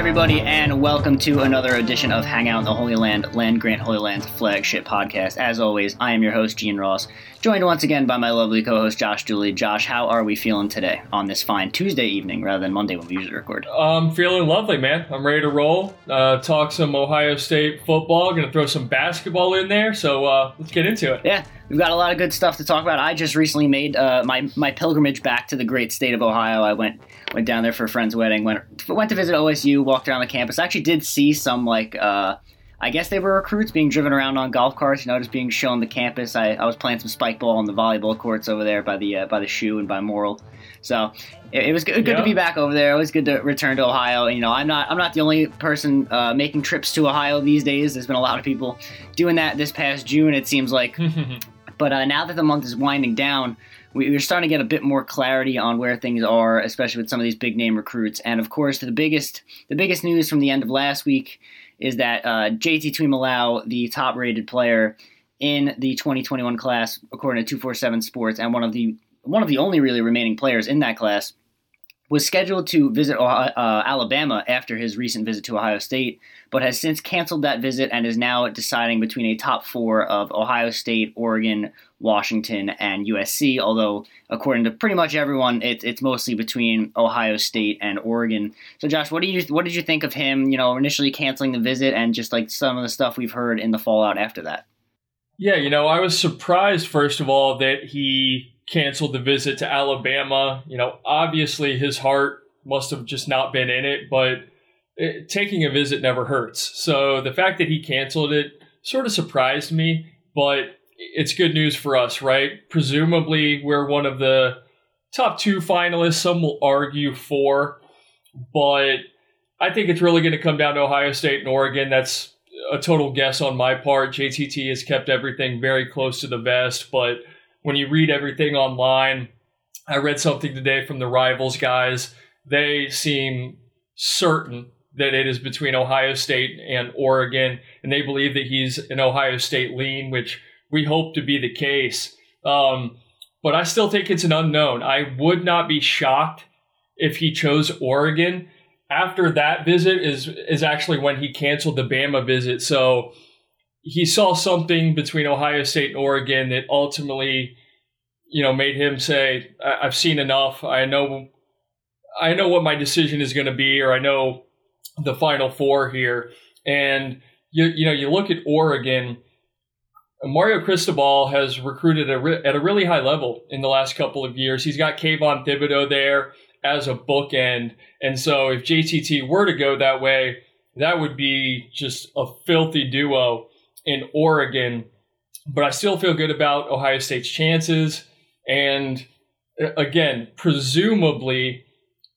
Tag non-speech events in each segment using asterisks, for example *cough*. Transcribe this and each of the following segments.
everybody, and welcome to another edition of Hangout in the Holy Land, Land Grant Holy Land's flagship podcast. As always, I am your host, Gene Ross, joined once again by my lovely co host, Josh Dooley. Josh, how are we feeling today on this fine Tuesday evening rather than Monday when we usually record? I'm feeling lovely, man. I'm ready to roll. Uh, talk some Ohio State football. Going to throw some basketball in there, so uh, let's get into it. Yeah, we've got a lot of good stuff to talk about. I just recently made uh, my my pilgrimage back to the great state of Ohio. I went went down there for a friend's wedding. went went to visit OSU. Walked around the campus. I actually did see some like. Uh, I guess they were recruits being driven around on golf carts, you know, just being shown the campus. I, I was playing some spike ball on the volleyball courts over there by the uh, by the shoe and by Morrill. So it, it was good, good Yeah. to be back over there. It was good to return to Ohio. You know, I'm not I'm not the only person uh, making trips to Ohio these days. There's been a lot of people doing that this past June. It seems like *laughs* but uh, now that the month is winding down, we, we're starting to get a bit more clarity on where things are, especially with some of these big name recruits. And of course, the biggest the biggest news from the end of last week is that uh, JT Tuimoloau, the top rated player in the 2021 class, according to 247 Sports, and one of the one of the only really remaining players in that class, was scheduled to visit Ohio, uh, Alabama after his recent visit to Ohio State, but has since canceled that visit and is now deciding between a top four of Ohio State, Oregon, Washington, and USC. Although, according to pretty much everyone, it, it's mostly between Ohio State and Oregon. So, Josh, what do you what did you think of him? You know, initially canceling the visit and just like some of the stuff we've heard in the fallout after that. Yeah, you know, I was surprised, first of all, that he canceled the visit to Alabama. You know, obviously his heart must have just not been in it, but it, taking a visit never hurts. So the fact that he canceled it sort of surprised me, but it's good news for us, right? Presumably, we're one of the top two finalists. Some will argue four, but I think it's really going to come down to Ohio State and Oregon. That's a total guess on my part. JTT has kept everything very close to the vest, but when you read everything online, I read something today from the rivals guys. They seem certain that it is between Ohio State and Oregon, and they believe that he's an Ohio State lean, which we hope to be the case. Um, but I still think it's an unknown. I would not be shocked if he chose Oregon. After that visit is is actually when he canceled the Bama visit. So he saw something between Ohio State and Oregon that ultimately, you know, made him say, I- "I've seen enough. I know, I know what my decision is going to be, or I know the Final Four here." And you you know, you look at Oregon. Mario Cristobal has recruited a re- at a really high level in the last couple of years. He's got Kayvon Thibodeaux there as a bookend, and so if JTT were to go that way, that would be just a filthy duo in Oregon. But I still feel good about Ohio State's chances. And uh, again, presumably,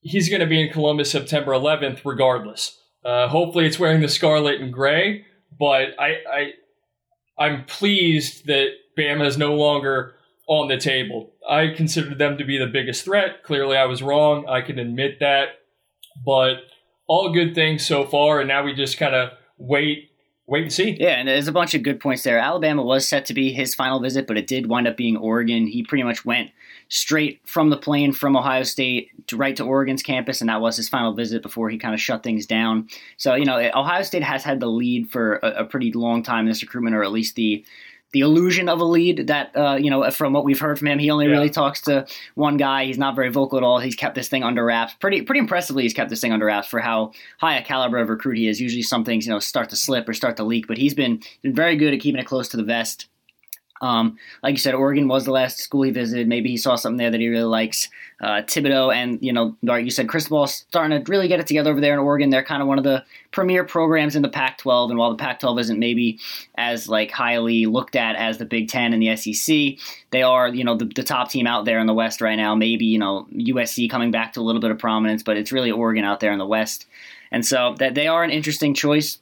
he's going to be in Columbus September 11th, regardless. Uh, hopefully, it's wearing the scarlet and gray. But I, I, I'm pleased that Bama is no longer on the table. I considered them to be the biggest threat. Clearly, I was wrong. I can admit that. But all good things so far, and now we just kind of wait, wait and see. Yeah, and there's a bunch of good points there. Alabama was set to be his final visit, but it did wind up being Oregon. He pretty much went straight from the plane from Ohio State to right to Oregon's campus, and that was his final visit before he kind of shut things down. So, you know, Ohio State has had the lead for a, a pretty long time in this recruitment, or at least the the illusion of a lead that uh, you know from what we've heard from him he only Yeah. really talks to one guy. He's not very vocal at all. He's kept this thing under wraps. Pretty pretty impressively he's kept this thing under wraps for how high a caliber of recruit he is. Usually some things you know start to slip or start to leak but he's been been very good at keeping it close to the vest um, like you said, Oregon was the last school he visited. Maybe he saw something there that he really likes. Uh, Thibodeaux and you know, like you said, Cristobal's starting to really get it together over there in Oregon. They're kind of one of the premier programs in the Pac-12, and while the Pac-12 isn't maybe as like highly looked at as the Big Ten and the SEC, they are you know the, the top team out there in the West right now. Maybe you know USC coming back to a little bit of prominence, but it's really Oregon out there in the West, and so that they are an interesting choice.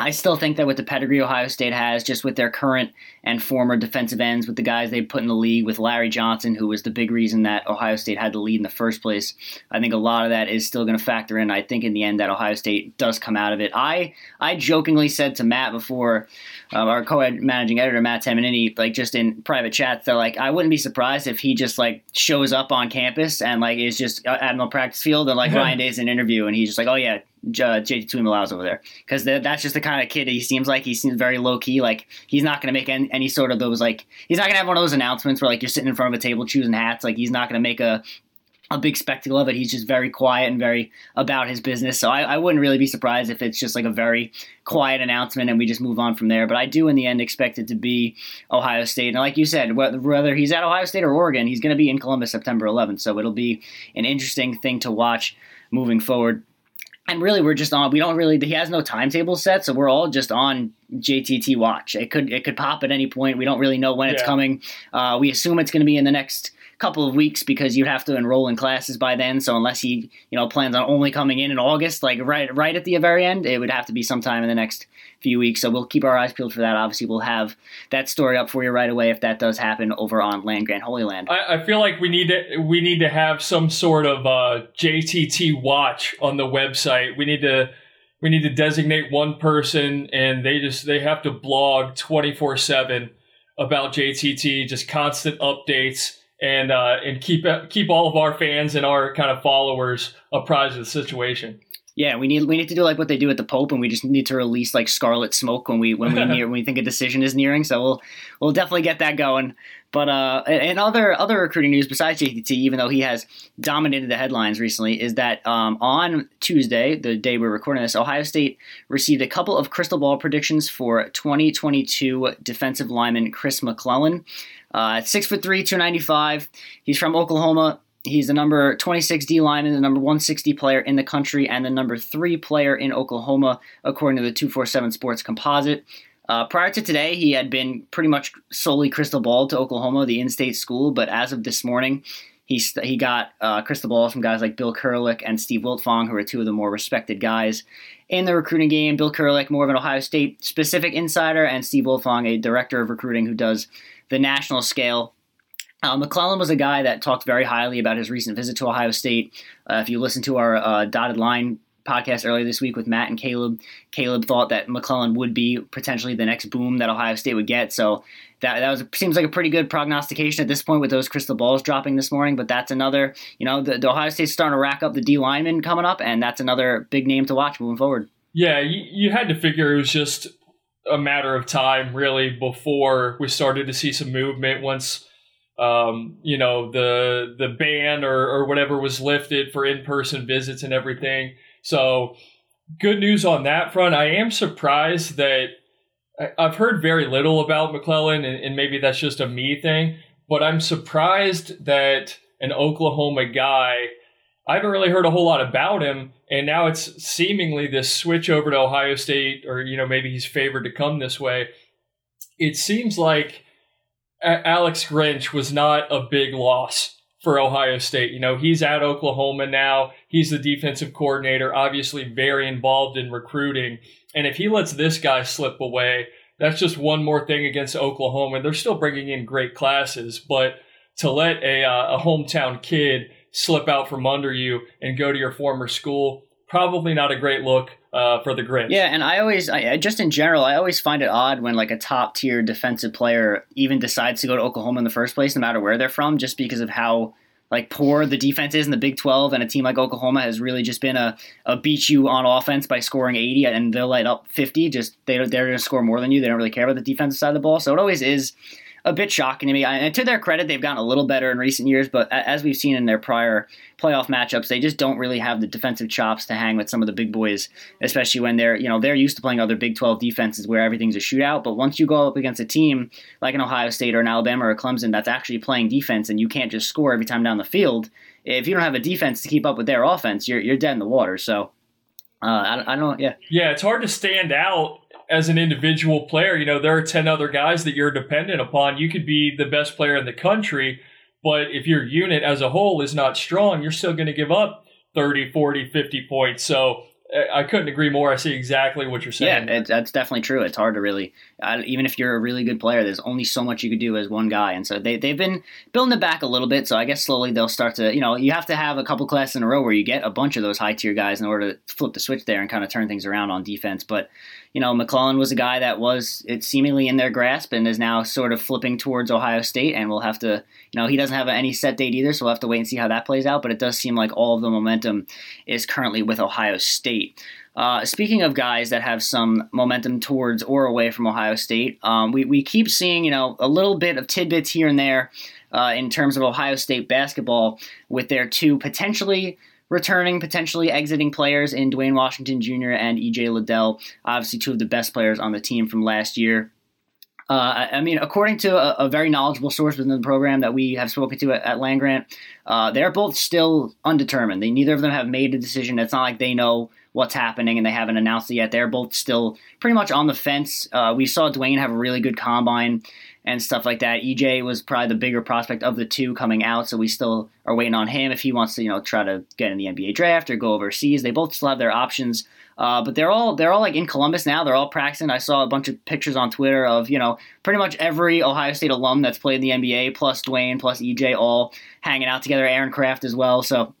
I still think that with the pedigree Ohio State has, just with their current and former defensive ends, with the guys they put in the league, with Larry Johnson, who was the big reason that Ohio State had the lead in the first place, I think a lot of that is still going to factor in. I think in the end that Ohio State does come out of it. I I jokingly said to Matt before, um, our co-managing editor Matt Tamanini, like just in private chats, that like I wouldn't be surprised if he just like shows up on campus and like is just at on the practice field and like Ryan Day's an interview and he's just like, oh yeah, uh, JT Tuimoloau over there because that's just the kind of kid he seems like. He seems very low key. Like he's not going to make any, any, sort of those like he's not going to have one of those announcements where like you're sitting in front of a table choosing hats. Like he's not going to make a a big spectacle of it. He's just very quiet and very about his business. So I, I, wouldn't really be surprised if it's just like a very quiet announcement and we just move on from there. But I do, in the end, expect it to be Ohio State. And like you said, whether he's at Ohio State or Oregon, he's going to be in Columbus September 11th. So it'll be an interesting thing to watch moving forward. And really, we're just on. We don't really. He has no timetable set, so we're all just on JTT watch. It could it could pop at any point. We don't really know when yeah. it's coming. Uh, we assume it's going to be in the next couple of weeks because you'd have to enroll in classes by then. So unless he, you know, plans on only coming in in August, like right right at the very end, it would have to be sometime in the next few weeks. So we'll keep our eyes peeled for that. Obviously, we'll have that story up for you right away if that does happen over on Land Grant Holy Land. I, I feel like we need to we need to have some sort of uh, JTT watch on the website. We need to we need to designate one person and they just they have to blog 24/7 about JTT, just constant updates and uh, and keep keep all of our fans and our kind of followers apprised of the situation. Yeah, we need we need to do like what they do at the Pope, and we just need to release like scarlet smoke when we when we *laughs* near when we think a decision is nearing. So we'll we'll definitely get that going. But uh, and other other recruiting news besides JTT, even though he has dominated the headlines recently, is that um, on Tuesday, the day we're recording this, Ohio State received a couple of crystal ball predictions for 2022 defensive lineman Chris McClellan. Uh, six foot three, 295. He's from Oklahoma. He's the number 26 D lineman, the number 160 player in the country, and the number three player in Oklahoma, according to the 247 Sports Composite. Uh, prior to today, he had been pretty much solely crystal ball to Oklahoma, the in-state school. But as of this morning, he he got uh, crystal ball from guys like Bill Kurelic and Steve Wiltfong, who are two of the more respected guys in the recruiting game. Bill Kurelic, more of an Ohio State specific insider, and Steve Wiltfong, a director of recruiting who does the national scale. Uh, McClellan was a guy that talked very highly about his recent visit to Ohio State. Uh, if you listen to our uh, dotted line podcast earlier this week with Matt and Caleb, Caleb thought that McClellan would be potentially the next boom that Ohio State would get. So that that was seems like a pretty good prognostication at this point with those crystal balls dropping this morning. But that's another, you know, the, the Ohio State's starting to rack up the D lineman coming up, and that's another big name to watch moving forward. Yeah, you, you had to figure it was just a matter of time, really, before we started to see some movement. Once um, you know the the ban or, or whatever was lifted for in person visits and everything. So good news on that front. I am surprised that I've heard very little about McClellan, and, and maybe that's just a me thing. But I'm surprised that an Oklahoma guy I haven't really heard a whole lot about him, and now it's seemingly this switch over to Ohio State, or you know maybe he's favored to come this way. It seems like Alex Grinch was not a big loss for Ohio State. You know he's at Oklahoma now. He's the defensive coordinator, obviously very involved in recruiting, and if he lets this guy slip away, that's just one more thing against Oklahoma. They're still bringing in great classes, but to let a, uh, a hometown kid slip out from under you and go to your former school. Probably not a great look uh, for the Grinch. Yeah, and I always, I, just in general, I always find it odd when like a top tier defensive player even decides to go to Oklahoma in the first place, no matter where they're from, just because of how like poor the defense is in the Big 12, and a team like Oklahoma has really just been a, a beat you on offense by scoring 80, and they'll light up 50. Just they they're going to score more than you. They don't really care about the defensive side of the ball. So it always is a bit shocking to me. And to their credit, they've gotten a little better in recent years, but as we've seen in their prior playoff matchups, they just don't really have the defensive chops to hang with some of the big boys, especially when they're you know they're used to playing other Big 12 defenses where everything's a shootout. But once you go up against a team like an Ohio State or an Alabama or a Clemson that's actually playing defense and you can't just score every time down the field, if you don't have a defense to keep up with their offense, you're you're dead in the water. So. Uh, I, I don't. Yeah. Yeah, it's hard to stand out as an individual player, you know, there are 10 other guys that you're dependent upon. You could be the best player in the country, but if your unit as a whole is not strong, you're still going to give up 30, 40, 50 points. So eh, I couldn't agree more. I see exactly what you're saying. Yeah, that's definitely true. It's hard to really, even if you're a really good player, there's only so much you could do as one guy. And so they, they've been building it back a little bit. So I guess slowly they'll start to, you know, you have to have a couple classes in a row where you get a bunch of those high tier guys in order to flip the switch there and kind of turn things around on defense. But you know, McClellan was a guy that was it's seemingly in their grasp and is now sort of flipping towards Ohio State, and we'll have to, you know, he doesn't have any set date either, so we'll have to wait and see how that plays out. But it does seem like all of the momentum is currently with Ohio State. Uh, speaking of guys that have some momentum towards or away from Ohio State, um, we, we keep seeing, you know, a little bit of tidbits here and there uh, in terms of Ohio State basketball with their two potentially returning, potentially exiting players in Duane Washington Jr. and EJ Liddell, obviously two of the best players on the team from last year. Uh, I mean, according to a, a, very knowledgeable source within the program that we have spoken to at, at Land Grant, uh, they're both still undetermined. They neither of them have made a decision. It's not like they know what's happening and they haven't announced it yet. They're both still pretty much on the fence. Uh, we saw Duane have a really good combine and stuff like that. EJ was probably the bigger prospect of the two coming out, so we still are waiting on him if he wants to, you know, try to get in the NBA draft or go overseas. They both still have their options, uh, but they're all they're all like in Columbus now. They're all practicing. I saw a bunch of pictures on Twitter of you know pretty much every Ohio State alum that's played in the NBA, plus Duane, plus EJ, all hanging out together. Aaron Craft as well. So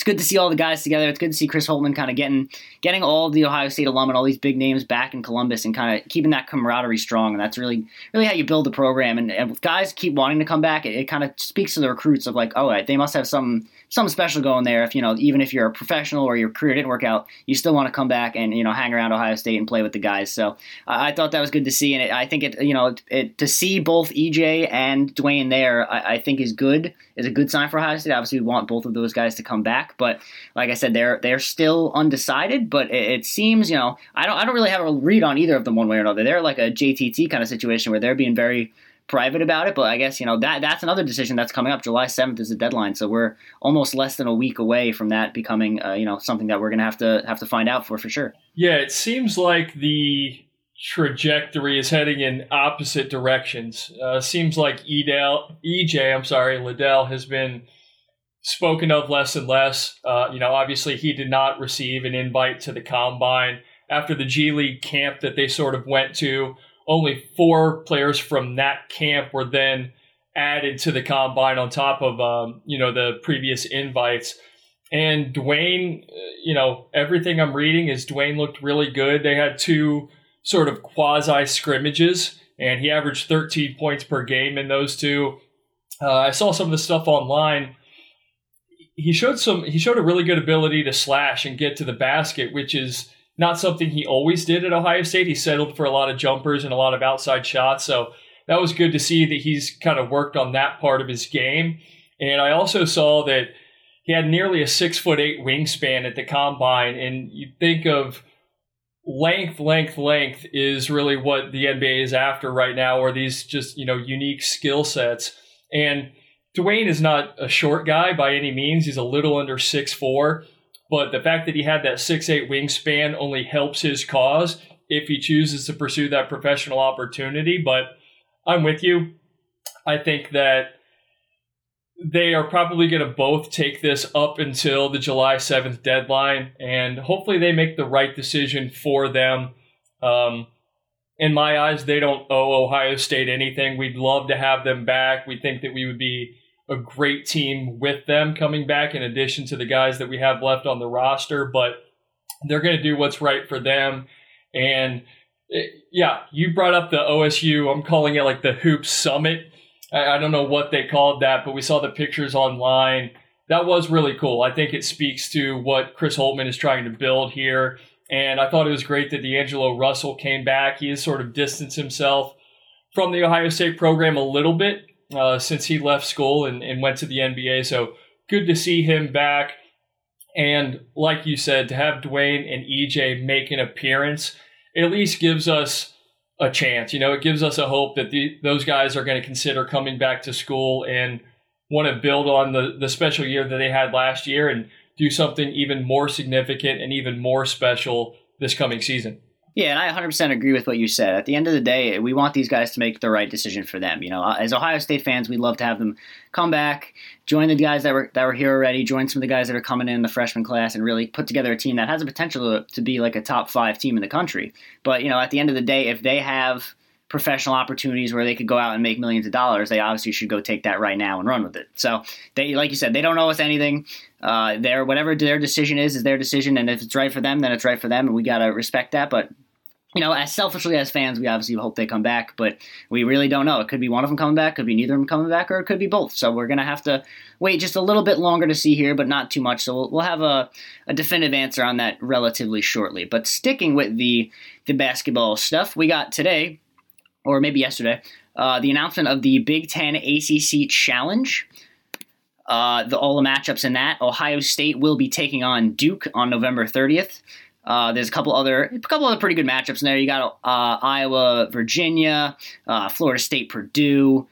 it's good to see all the guys together. It's good to see Chris Holtmann kind of getting getting all the Ohio State alum and all these big names back in Columbus and kind of keeping that camaraderie strong. And that's really really how you build the program. And, and guys keep wanting to come back, it, it kind of speaks to the recruits of like, oh, they must have some something special going there. If you know, even if you're a professional or your career didn't work out, you still want to come back and you know hang around Ohio State and play with the guys. So I thought that was good to see, and it, I think it you know it, to see both EJ and Duane there, I, I, think is good. Is a good sign for Ohio State. Obviously, we want both of those guys to come back, but like I said, they're they're still undecided. But it, it seems you know I don't I don't really have a read on either of them one way or another. They're like a JTT kind of situation where they're being very private about it. But I guess you know that that's another decision that's coming up. July seventh is the deadline, so we're almost less than a week away from that becoming uh, you know something that we're gonna have to have to find out for for sure. Yeah, it seems like the trajectory is heading in opposite directions. Uh, seems like Edel, EJ, I'm sorry, Liddell has been spoken of less and less. Uh, you know, obviously he did not receive an invite to the combine after the G League camp that they sort of went to only four players from that camp were then added to the combine on top of um, you know the previous invites. And Duane, uh, you know, everything I'm reading is Duane looked really good. They had two sort of quasi scrimmages, and he averaged 13 points per game in those two. Uh, I saw some of the stuff online. He showed some. He showed a really good ability to slash and get to the basket, which is not something he always did at Ohio State. He settled for a lot of jumpers and a lot of outside shots. So that was good to see that he's kind of worked on that part of his game. And I also saw that he had nearly a six foot eight wingspan at the combine. And you think of length, length, length is really what the NBA is after right now, or these just, you know, unique skill sets. And Duane is not a short guy by any means. He's a little under six four but the fact that he had that six eight wingspan only helps his cause if he chooses to pursue that professional opportunity. But I'm with you. I think that they are probably going to both take this up until the July 7th deadline, and hopefully they make the right decision for them. Um, in my eyes, they don't owe Ohio State anything. We'd love to have them back. We think that we would be a great team with them coming back in addition to the guys that we have left on the roster, but they're going to do what's right for them. And it, yeah, you brought up the OSU, I'm calling it like the Hoop Summit. I, I don't know what they called that, but we saw the pictures online. That was really cool. I think it speaks to what Chris Holtmann is trying to build here. And I thought it was great that D'Angelo Russell came back. He has sort of distanced himself from the Ohio State program a little bit uh, since he left school and, and went to the NBA. So good to see him back. And like you said, to have Duane and EJ make an appearance at least gives us a chance. You know, it gives us a hope that the, those guys are going to consider coming back to school and want to build on the, the special year that they had last year and do something even more significant and even more special this coming season. Yeah, and I 100% agree with what you said. At the end of the day, we want these guys to make the right decision for them. You know, uh, as Ohio State fans, we'd love to have them come back, join the guys that were that were here already, join some of the guys that are coming in the freshman class, and really put together a team that has a potential to, to be like a top five team in the country. But you know, at the end of the day, if they have professional opportunities where they could go out and make millions of dollars, they obviously should go take that right now and run with it. So they, like you said, they don't owe us anything. Uh, their whatever their decision is is their decision, and if it's right for them, then it's right for them, and we gotta respect that. But you know, as selfishly as fans, we obviously hope they come back, but we really don't know. It could be one of them coming back, could be neither of them coming back, or it could be both. So we're gonna have to wait just a little bit longer to see here, but not too much. So we'll, we'll have a, a definitive answer on that relatively shortly. But sticking with the the basketball stuff, we got today, or maybe yesterday, uh, the announcement of the Big Ten ACC Challenge. Uh, the, all the matchups in that. Ohio State will be taking on Duke on November 30th. Uh, there's a couple other, a couple other pretty good matchups in there. You got uh, Iowa, Virginia, uh, Florida State, Purdue,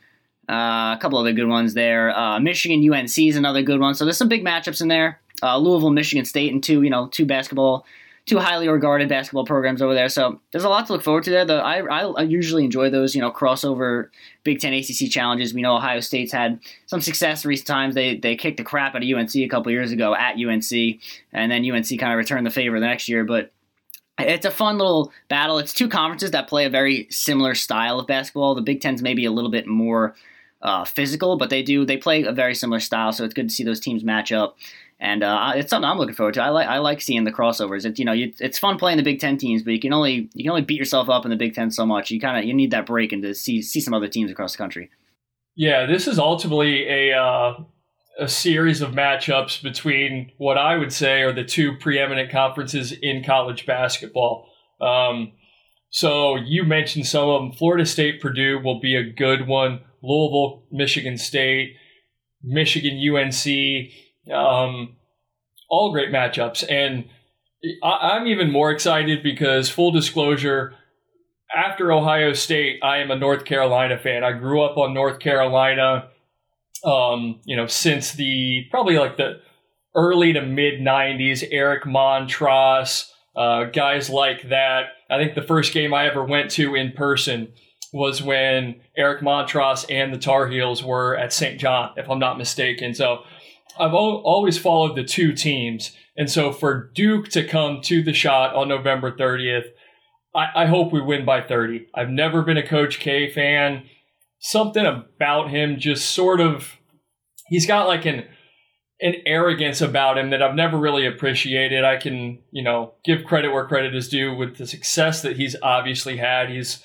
uh, a couple other good ones there. Uh, Michigan, UNC is another good one. So there's some big matchups in there. Louisville, Michigan State, and two, you know, two basketball two highly regarded basketball programs over there. So there's a lot to look forward to there. The, I, I, I, usually enjoy those, you know, crossover Big Ten ACC challenges. We know Ohio State's had some success recent times. They they kicked the crap out of UNC a couple years ago at UNC, and then UNC kind of returned the favor the next year. But it's a fun little battle. It's two conferences that play a very similar style of basketball. The Big Ten's maybe a little bit more uh, physical, but they do they play a very similar style. So it's good to see those teams match up and uh, it's something I'm looking forward to. I like I like seeing the crossovers. It's you know you, it's fun playing the Big Ten teams, but you can only you can only beat yourself up in the Big Ten so much. You kind of you need that break and to see see some other teams across the country. Yeah, this is ultimately a uh, a series of matchups between what I would say are the two preeminent conferences in college basketball. Um, so you mentioned some of them. Florida State, Purdue will be a good one. Louisville, Michigan State, Michigan, UNC. Um, all great matchups. And I, I'm even more excited because, full disclosure, after Ohio State, I am a North Carolina fan. I grew up on North Carolina, um, you know, since the probably like the early to mid 90s, Eric Montross, uh, guys like that. I think the first game I ever went to in person was when Eric Montross and the Tar Heels were at St. John, if I'm not mistaken. So I've always followed the two teams, and so for Duke to come to the Schott on November 30th, I, I hope we win by 30. I've never been a Coach K fan. Something about him just sort of he's got like an an arrogance about him that I've never really appreciated. I can, you know, give credit where credit is due with the success that he's obviously had. He's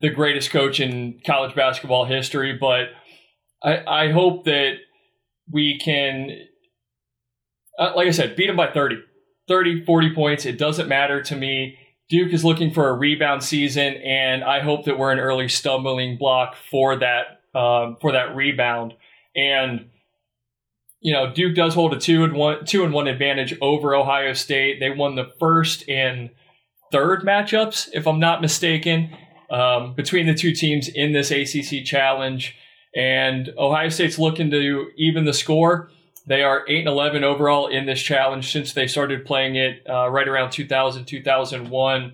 the greatest coach in college basketball history, but I, I hope that we can, uh, like I said, beat them by 30, 30, 40 points. It doesn't matter to me. Duke is looking for a rebound season, and I hope that we're an early stumbling block for that um, for that rebound. And you know, Duke does hold a two and one two and one advantage over Ohio State. They won the first and third matchups, if I'm not mistaken, um, between the two teams in this ACC challenge. And Ohio State's looking to even the score. They are 8 and 11 overall in this challenge since they started playing it uh, right around 2000, 2001.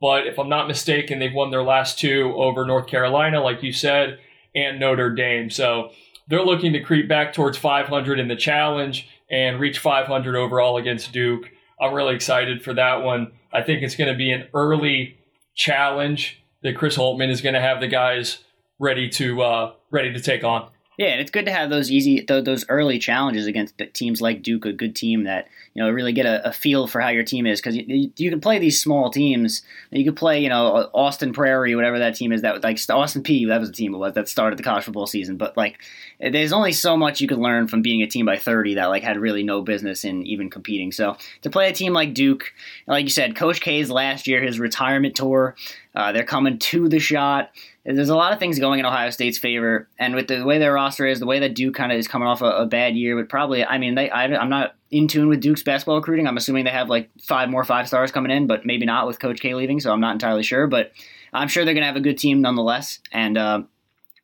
But if I'm not mistaken, they've won their last two over North Carolina, like you said, and Notre Dame. So they're looking to creep back towards 500 in the challenge and reach 500 overall against Duke. I'm really excited for that one. I think it's going to be an early challenge that Chris Holtmann is going to have the guys ready to uh, ready to take on. Yeah, and it's good to have those easy, those early challenges against teams like Duke, a good team that you know really get a, a feel for how your team is because you, you, can play these small teams. You can play, you know, Austin Prairie, whatever that team is. That like Austin Peay, that was the team that started the college football season. But like, there's only so much you can learn from being a team by 30 that like had really no business in even competing. So to play a team like Duke, like you said, Coach K's last year, his retirement tour, uh, they're coming to the Schott there's a lot of things going in Ohio State's favor, and with the way their roster is, the way that Duke kind of is coming off a, a, bad year, but probably, I mean, they, I, am not in tune with Duke's basketball recruiting. I'm assuming they have like five more five stars coming in, but maybe not with Coach K leaving, so I'm not entirely sure. But I'm sure they're going to have a good team nonetheless, and uh,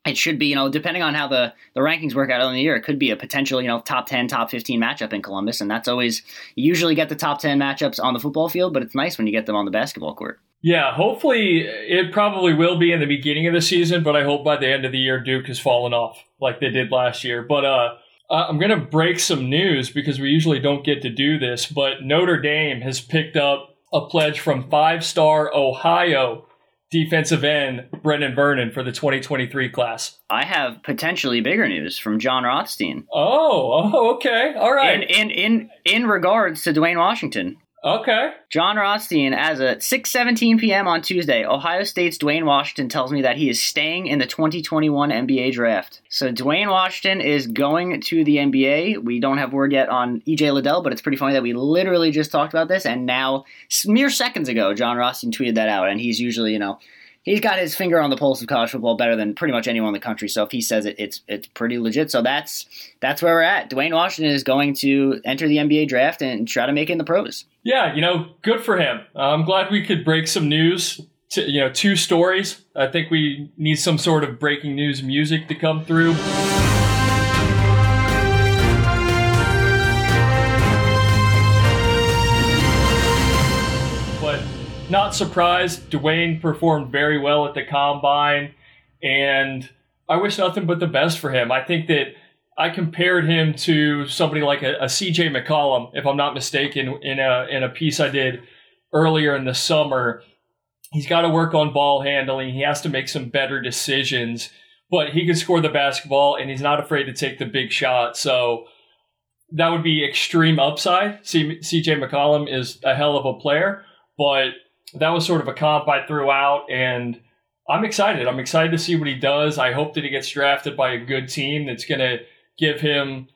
it should be, you know, depending on how the, the rankings work out in the year, it could be a potential, you know, top 10, top 15 matchup in Columbus. And that's always, you usually get the top 10 matchups on the football field, but it's nice when you get them on the basketball court. Yeah, hopefully it probably will be in the beginning of the season, but I hope by the end of the year Duke has fallen off like they did last year. But uh, I'm going to break some news because we usually don't get to do this, but Notre Dame has picked up a pledge from five star Ohio defensive end Brenan Vernon for the 2023 class. I have potentially bigger news from Jon Rothstein. Oh, oh okay. All right. In in in, in regards to Duane Washington. Okay. Jon Rothstein, as a 6:17 p.m. on Tuesday, Ohio State's Duane Washington tells me that he is staying in the 2021 NBA draft. So Duane Washington is going to the NBA. We don't have word yet on EJ Liddell, but it's pretty funny that we literally just talked about this, and now mere seconds ago, Jon Rothstein tweeted that out, and he's usually, you know, he's got his finger on the pulse of college football better than pretty much anyone in the country. So if he says it, it's it's pretty legit. So that's that's where we're at. Duane Washington is going to enter the NBA draft and try to make it in the pros. Yeah, you know, good for him. Uh, I'm glad we could break some news. To, you know, two stories. I think we need some sort of breaking news music to come through. Not surprised. Duane performed very well at the combine, and I wish nothing but the best for him. I think that I compared him to somebody like a, a CJ McCollum, if I'm not mistaken, in a in a piece I did earlier in the summer. He's got to work on ball handling. He has to make some better decisions, but he can score the basketball, and he's not afraid to take the big shot. So that would be extreme upside. CJ McCollum is a hell of a player, but that was sort of a comp I threw out, and I'm excited. I'm excited to see what he does. I hope that he gets drafted by a good team that's going to give him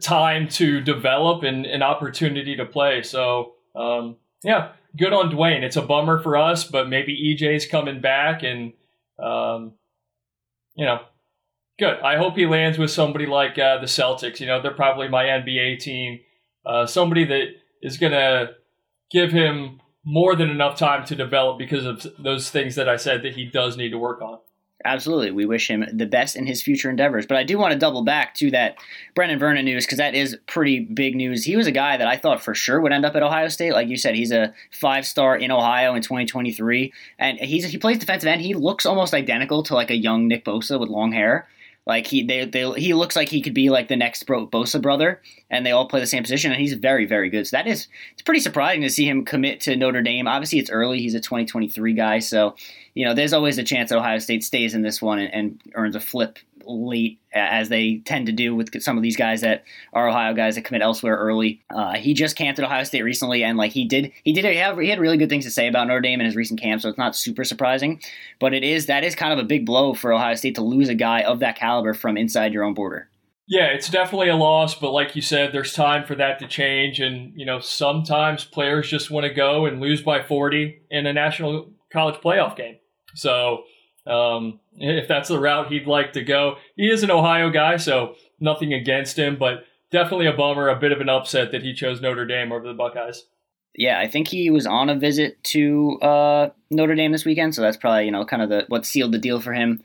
time to develop and an opportunity to play. So, um, yeah, good on Duane. It's a bummer for us, but maybe EJ's coming back, and um, you know, good. I hope he lands with somebody like uh, the Celtics. You know, they're probably my NBA team. Uh, somebody that is going to give him more than enough time to develop because of those things that I said that he does need to work on. Absolutely. We wish him the best in his future endeavors. But I do want to double back to that Brenan Vernon news because that is pretty big news. He was a guy that I thought for sure would end up at Ohio State. Like you said, he's a five star in Ohio in 2023. And he's he plays defensive end. He looks almost identical to like a young Nick Bosa with long hair. Like he they, they he looks like he could be like the next Bosa brother, and they all play the same position, and he's very very good. So that is it's pretty surprising to see him commit to Notre Dame. Obviously, it's early; he's a 2023 guy, so you know there's always a chance that Ohio State stays in this one and, and earns a flip late, as they tend to do with some of these guys that are Ohio guys that commit elsewhere early. Uh, he just camped at Ohio State recently, and like he did, he did, had, he had really good things to say about Notre Dame in his recent camp, so it's not super surprising. But it is that is kind of a big blow for Ohio State to lose a guy of that caliber from inside your own border. Yeah, it's definitely a loss, but like you said, there's time for that to change. And, you know, sometimes players just want to go and lose by 40 in a national college playoff game. So um, if that's the route he'd like to go. He is an Ohio guy, so nothing against him, but definitely a bummer, a bit of an upset that he chose Notre Dame over the Buckeyes. Yeah, I think he was on a visit to uh, Notre Dame this weekend, so that's probably you know kind of the what sealed the deal for him.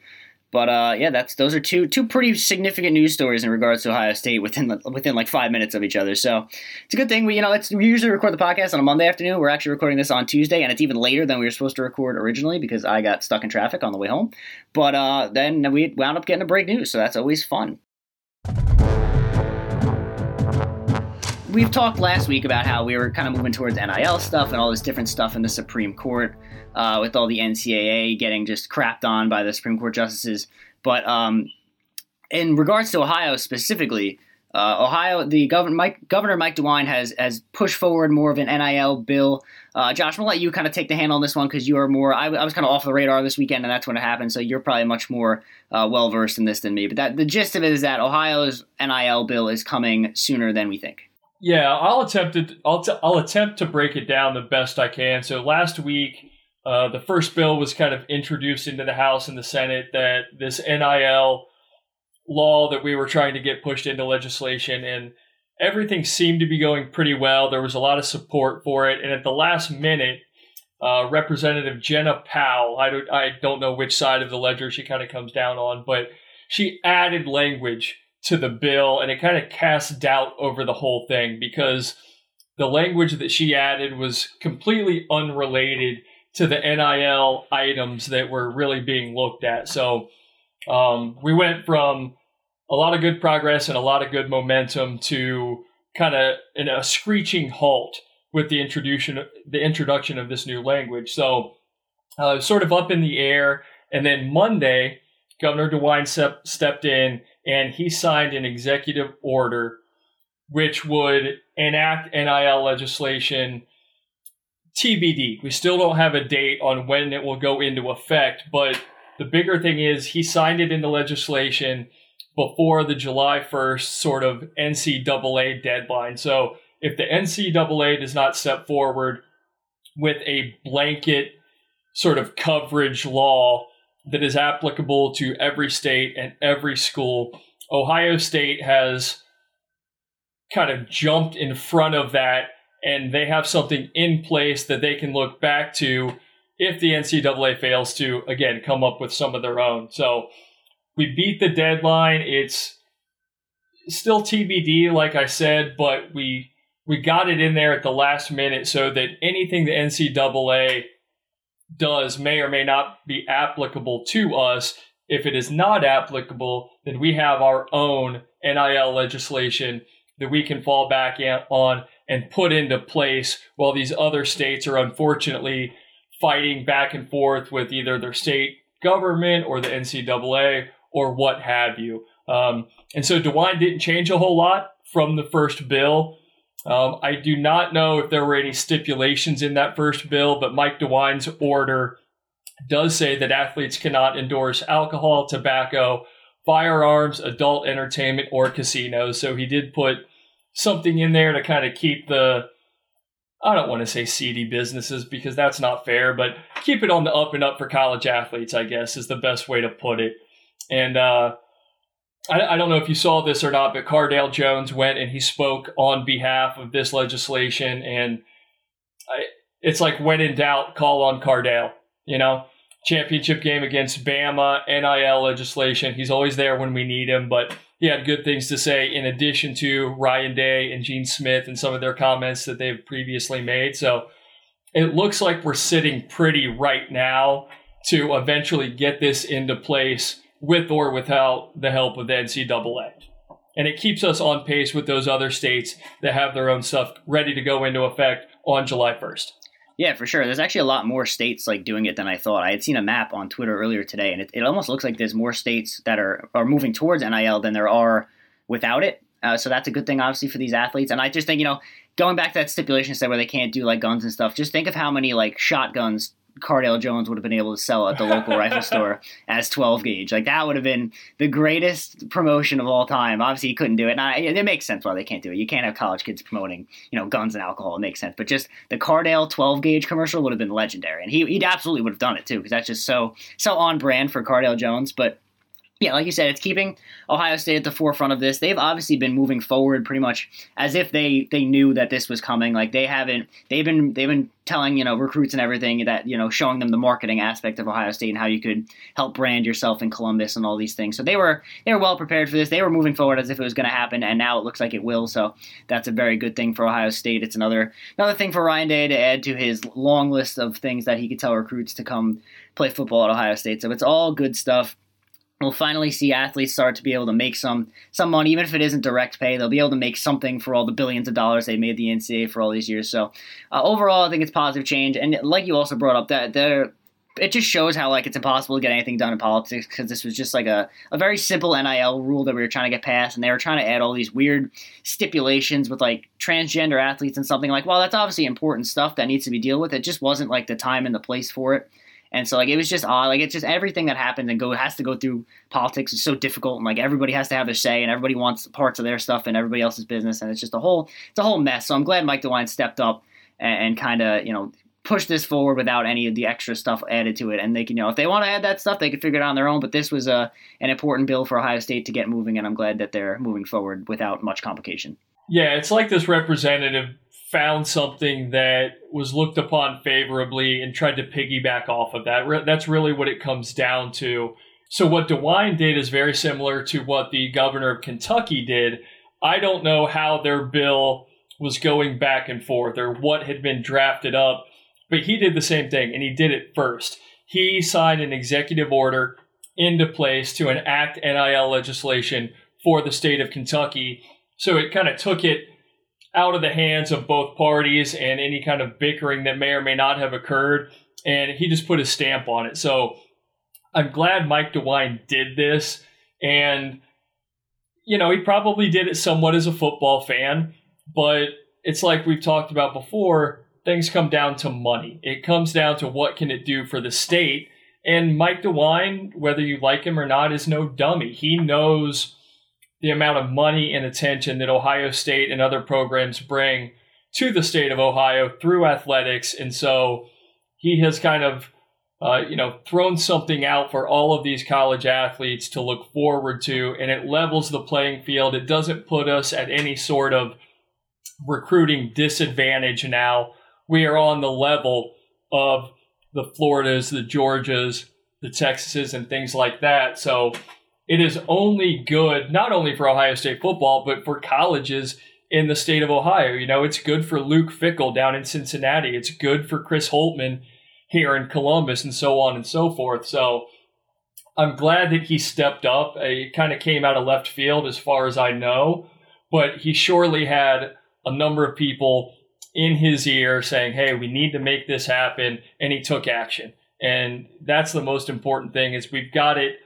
But uh, yeah, that's those are two two pretty significant news stories in regards to Ohio State within within like five minutes of each other. So it's a good thing. We you know it's, we usually record the podcast on a Monday afternoon. We're actually recording this on Tuesday, and it's even later than we were supposed to record originally because I got stuck in traffic on the way home. But uh, then we wound up getting a break news, so that's always fun. We've talked last week about how we were kind of moving towards NIL stuff and all this different stuff in the Supreme Court uh, with all the NCAA getting just crapped on by the Supreme Court justices. But um, in regards to Ohio specifically, uh, Ohio, the governor Mike, Governor Mike DeWine has has pushed forward more of an NIL bill. Uh, Josh, I'm gonna let you kind of take the handle on this one because you are more. I, I, was kind of off the radar this weekend, and that's when it happened. So you're probably much more uh, well versed in this than me. But that the gist of it is that Ohio's NIL bill is coming sooner than we think. Yeah, I'll attempt it. I'll, t- I'll attempt to break it down the best I can. So last week, uh, the first bill was kind of introduced into the House and the Senate that this NIL law that we were trying to get pushed into legislation and everything seemed to be going pretty well. There was a lot of support for it, and at the last minute, uh, Representative Jena Powell, I don't, I don't know which side of the ledger she kind of comes down on, but she added language to the bill, and it kind of cast doubt over the whole thing because the language that she added was completely unrelated to the NIL items that were really being looked at. So um, we went from a lot of good progress and a lot of good momentum to kind of in a screeching halt with the introduction the introduction of this new language. So uh, sort of up in the air, and then Monday, Governor DeWine step, stepped in and he signed an executive order which would enact NIL legislation TBD. We still don't have a date on when it will go into effect, but the bigger thing is he signed it into legislation before the July 1st sort of NCAA deadline. So if the NCAA does not step forward with a blanket sort of coverage law that is applicable to every state and every school, Ohio State has kind of jumped in front of that and they have something in place that they can look back to if the NCAA fails to, again, come up with some of their own. So we beat the deadline. It's still TBD, like I said, but we we got it in there at the last minute so that anything the NCAA does may or may not be applicable to us. If it is not applicable, then we have our own NIL legislation that we can fall back on and put into place while these other states are unfortunately fighting back and forth with either their state government or the NCAA or what have you. Um, and so DeWine didn't change a whole lot from the first bill. Um, I do not know if there were any stipulations in that first bill, but Mike DeWine's order does say that athletes cannot endorse alcohol, tobacco, firearms, adult entertainment, or casinos. So he did put something in there to kind of keep the I don't want to say seedy businesses because that's not fair, but keep it on the up and up for college athletes, I guess, is the best way to put it. And uh, I, I, don't know if you saw this or not, but Cardale Jones went and he spoke on behalf of this legislation. And I, it's like, when in doubt, call on Cardale. You know, championship game against Bama, NIL legislation. He's always there when we need him, but he had good things to say in addition to Ryan Day and Gene Smith and some of their comments that they've previously made. So it looks like we're sitting pretty right now to eventually get this into place with or without the help of the NCAA. And it keeps us on pace with those other states that have their own stuff ready to go into effect on July 1st. Yeah, for sure. There's actually a lot more states like doing it than I thought. I had seen a map on Twitter earlier today, and it, it almost looks like there's more states that are are moving towards NIL than there are without it. Uh, so that's a good thing, obviously, for these athletes. And I just think, you know, going back to that stipulation said where they can't do like guns and stuff. Just think of how many like shotguns Cardale Jones would have been able to sell at the local *laughs* rifle store as 12 gauge. Like that would have been the greatest promotion of all time. Obviously, he couldn't do it. And I, it makes sense why they can't do it. You can't have college kids promoting, you know, guns and alcohol. It makes sense. But just the Cardale 12 gauge commercial would have been legendary, and he he absolutely would have done it too because that's just so so on brand for Cardale Jones. But yeah, like you said, it's keeping Ohio State at the forefront of this. They've obviously been moving forward pretty much as if they they knew that this was coming. Like they haven't they've been they've been telling, you know, recruits and everything that, you know, showing them the marketing aspect of Ohio State and how you could help brand yourself in Columbus and all these things. So they were they were well prepared for this. They were moving forward as if it was going to happen and now it looks like it will. So that's a very good thing for Ohio State. It's another another thing for Ryan Day to add to his long list of things that he could tell recruits to come play football at Ohio State. So it's all good stuff we'll finally see athletes start to be able to make some some money, even if it isn't direct pay. They'll be able to make something for all the billions of dollars they made the NCAA for all these years. So uh, overall, I think it's positive change. And like you also brought up, that there it just shows how like it's impossible to get anything done in politics because this was just like a, a very simple NIL rule that we were trying to get passed, and they were trying to add all these weird stipulations with like transgender athletes and something like, well, that's obviously important stuff that needs to be dealt with. It just wasn't like the time and the place for it. And so like it was just odd. Like it's just everything that happens and go has to go through politics is so difficult and like everybody has to have their say and everybody wants parts of their stuff and everybody else's business and it's just a whole it's a whole mess. So I'm glad Mike DeWine stepped up and, and kind of you know push this forward without any of the extra stuff added to it. And they can, you know, if they want to add that stuff, they can figure it out on their own. But this was a an important bill for Ohio State to get moving, and I'm glad that they're moving forward without much complication. Yeah, it's like this representative found something that was looked upon favorably and tried to piggyback off of that. That's really what it comes down to. So, what DeWine did is very similar to what the governor of Kentucky did. I don't know how their bill was going back and forth or what had been drafted up, but he did the same thing and he did it first. He signed an executive order into place to enact NIL legislation for the state of Kentucky. So it kind of took it out of the hands of both parties and any kind of bickering that may or may not have occurred. And he just put his stamp on it. So I'm glad Mike DeWine did this. And you know, he probably did it somewhat as a football fan, but it's like we've talked about before, things come down to money. It comes down to what can it do for the state. And Mike DeWine, whether you like him or not, is no dummy. He knows the amount of money and attention that Ohio State and other programs bring to the state of Ohio through athletics. And so he has kind of uh, you know, thrown something out for all of these college athletes to look forward to, and it levels the playing field. It doesn't put us at any sort of recruiting disadvantage now. We are on the level of the Floridas, the Georgias, the Texases, and things like that. So it is only good, not only for Ohio State football, but for colleges in the state of Ohio. You know, it's good for Luke Fickell down in Cincinnati. It's good for Chris Holtmann here in Columbus and so on and so forth. So I'm glad that he stepped up. Uh, it kind of came out of left field as far as I know, but he surely had a number of people in his ear saying, "Hey, we need to make this happen," and he took action. And that's the most important thing is we've got it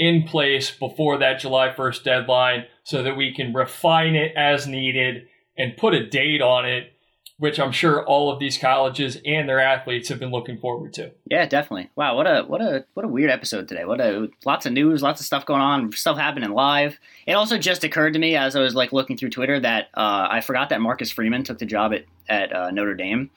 in place before that July 1st deadline so that we can refine it as needed and put a date on it which I'm sure all of these colleges and their athletes have been looking forward to. Yeah, definitely. Wow, what a what a what a weird episode today. What a lots of news, lots of stuff going on, stuff happening live. It also just occurred to me as I was like looking through Twitter that uh, I forgot that Marcus Freeman took the job at at uh, Notre Dame.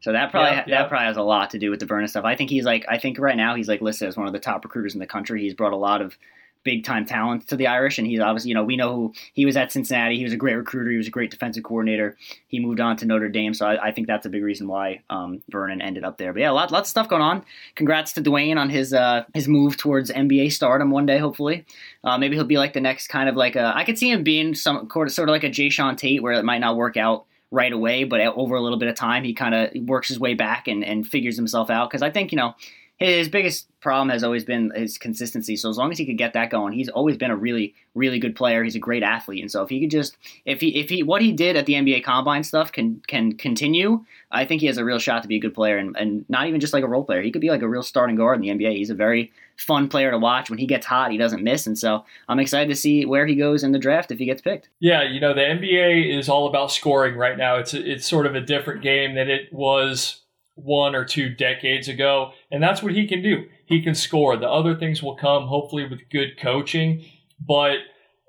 So that probably yeah, yeah. that probably has a lot to do with the Vernon stuff. I think he's like I think right now he's like listed as one of the top recruiters in the country. He's brought a lot of big time talent to the Irish, and he's obviously, you know, we know who he was at Cincinnati. He was a great recruiter. He was a great defensive coordinator. He moved on to Notre Dame, so I, I think that's a big reason why um, Vernon ended up there. But yeah, lots, lots of stuff going on. Congrats to Duane on his uh, his move towards NBA stardom one day, hopefully. Uh, maybe he'll be like the next kind of like a, I could see him being some sort of like a Jae'Sean Tate, where it might not work out right away, but over a little bit of time, he kind of works his way back and, and figures himself out. Because I think, you know, his biggest problem has always been his consistency. So as long as he could get that going, he's always been a really, really good player. He's a great athlete, and so if he could just, if he, if he, what he did at the NBA Combine stuff can can continue, I think he has a real shot to be a good player, and, and not even just like a role player. He could be like a real starting guard in the NBA. He's a very fun player to watch. When he gets hot, he doesn't miss, and so I'm excited to see where he goes in the draft if he gets picked. Yeah, you know the NBA is all about scoring right now. It's it's sort of a different game than it was one or two decades ago, and that's what he can do. He can score. The other things will come, hopefully, with good coaching. But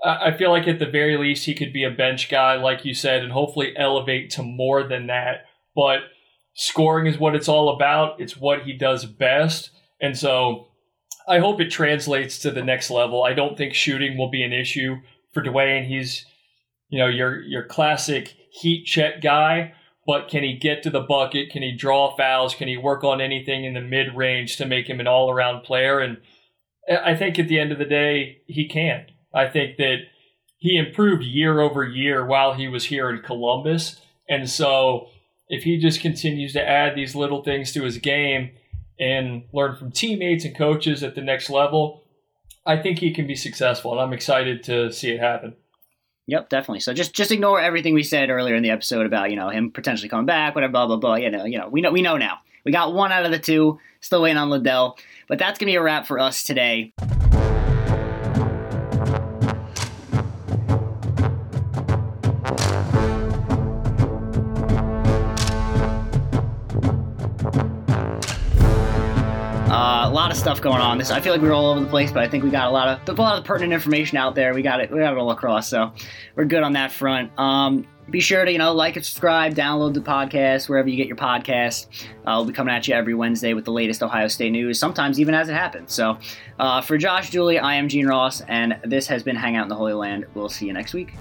I feel like at the very least, he could be a bench guy, like you said, and hopefully elevate to more than that. But scoring is what it's all about. It's what he does best. And so I hope it translates to the next level. I don't think shooting will be an issue for Duane. He's, you know, your your classic heat check guy but can he get to the bucket? Can he draw fouls? Can he work on anything in the mid range to make him an all around player? And I think at the end of the day, he can. I think that he improved year over year while he was here in Columbus. And so if he just continues to add these little things to his game and learn from teammates and coaches at the next level, I think he can be successful. And I'm excited to see it happen. Yep, definitely. So just just ignore everything we said earlier in the episode about you know him potentially coming back, whatever, blah blah blah. You know, you know, we know we know now. We got one out of the two. Still waiting on Liddell, but that's gonna be a wrap for us today. Lot of stuff going on. This I feel like we are all over the place, but I think we got a lot of a lot of pertinent information out there. We got it. We got it all across, so we're good on that front. Um, be sure to you know like and subscribe, download the podcast wherever you get your podcast. Uh, we'll be coming at you every Wednesday with the latest Ohio State news, sometimes even as it happens. So uh, for Josh Julie, I am Gene Ross, and this has been Hangout in the Holy Land. We'll see you next week.